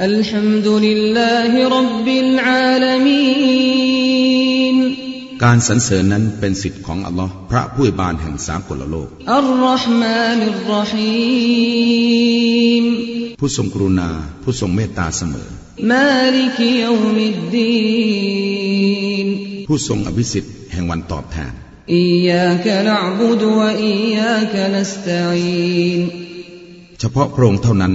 الحمد لله رب العالمين การสรรเสริญนั้นเป็นสิทธิ์ของอัลลอฮ์พระผู้บานแห่งสากลโลก الرحمن الرحيم ผู้ทรงกรุณา ผู้ทรงเมตตาเสมอ مالك يوم الدين ผู้ทรงอภิสิทธิ์แห่งวันตอบแทน إياك نعبد وإياك نستعين เฉพาะพระองค์เท่านั้น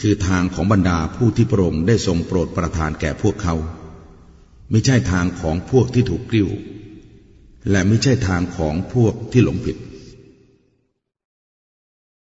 คือทางของบรรดาผู้ที่พระองค์ได้ทรงโปรดประทานแก่พวกเขา ไม่ใช่ทางของพวกที่ถูกกลิ้ว และไม่ใช่ทางของพวกที่หลงผิด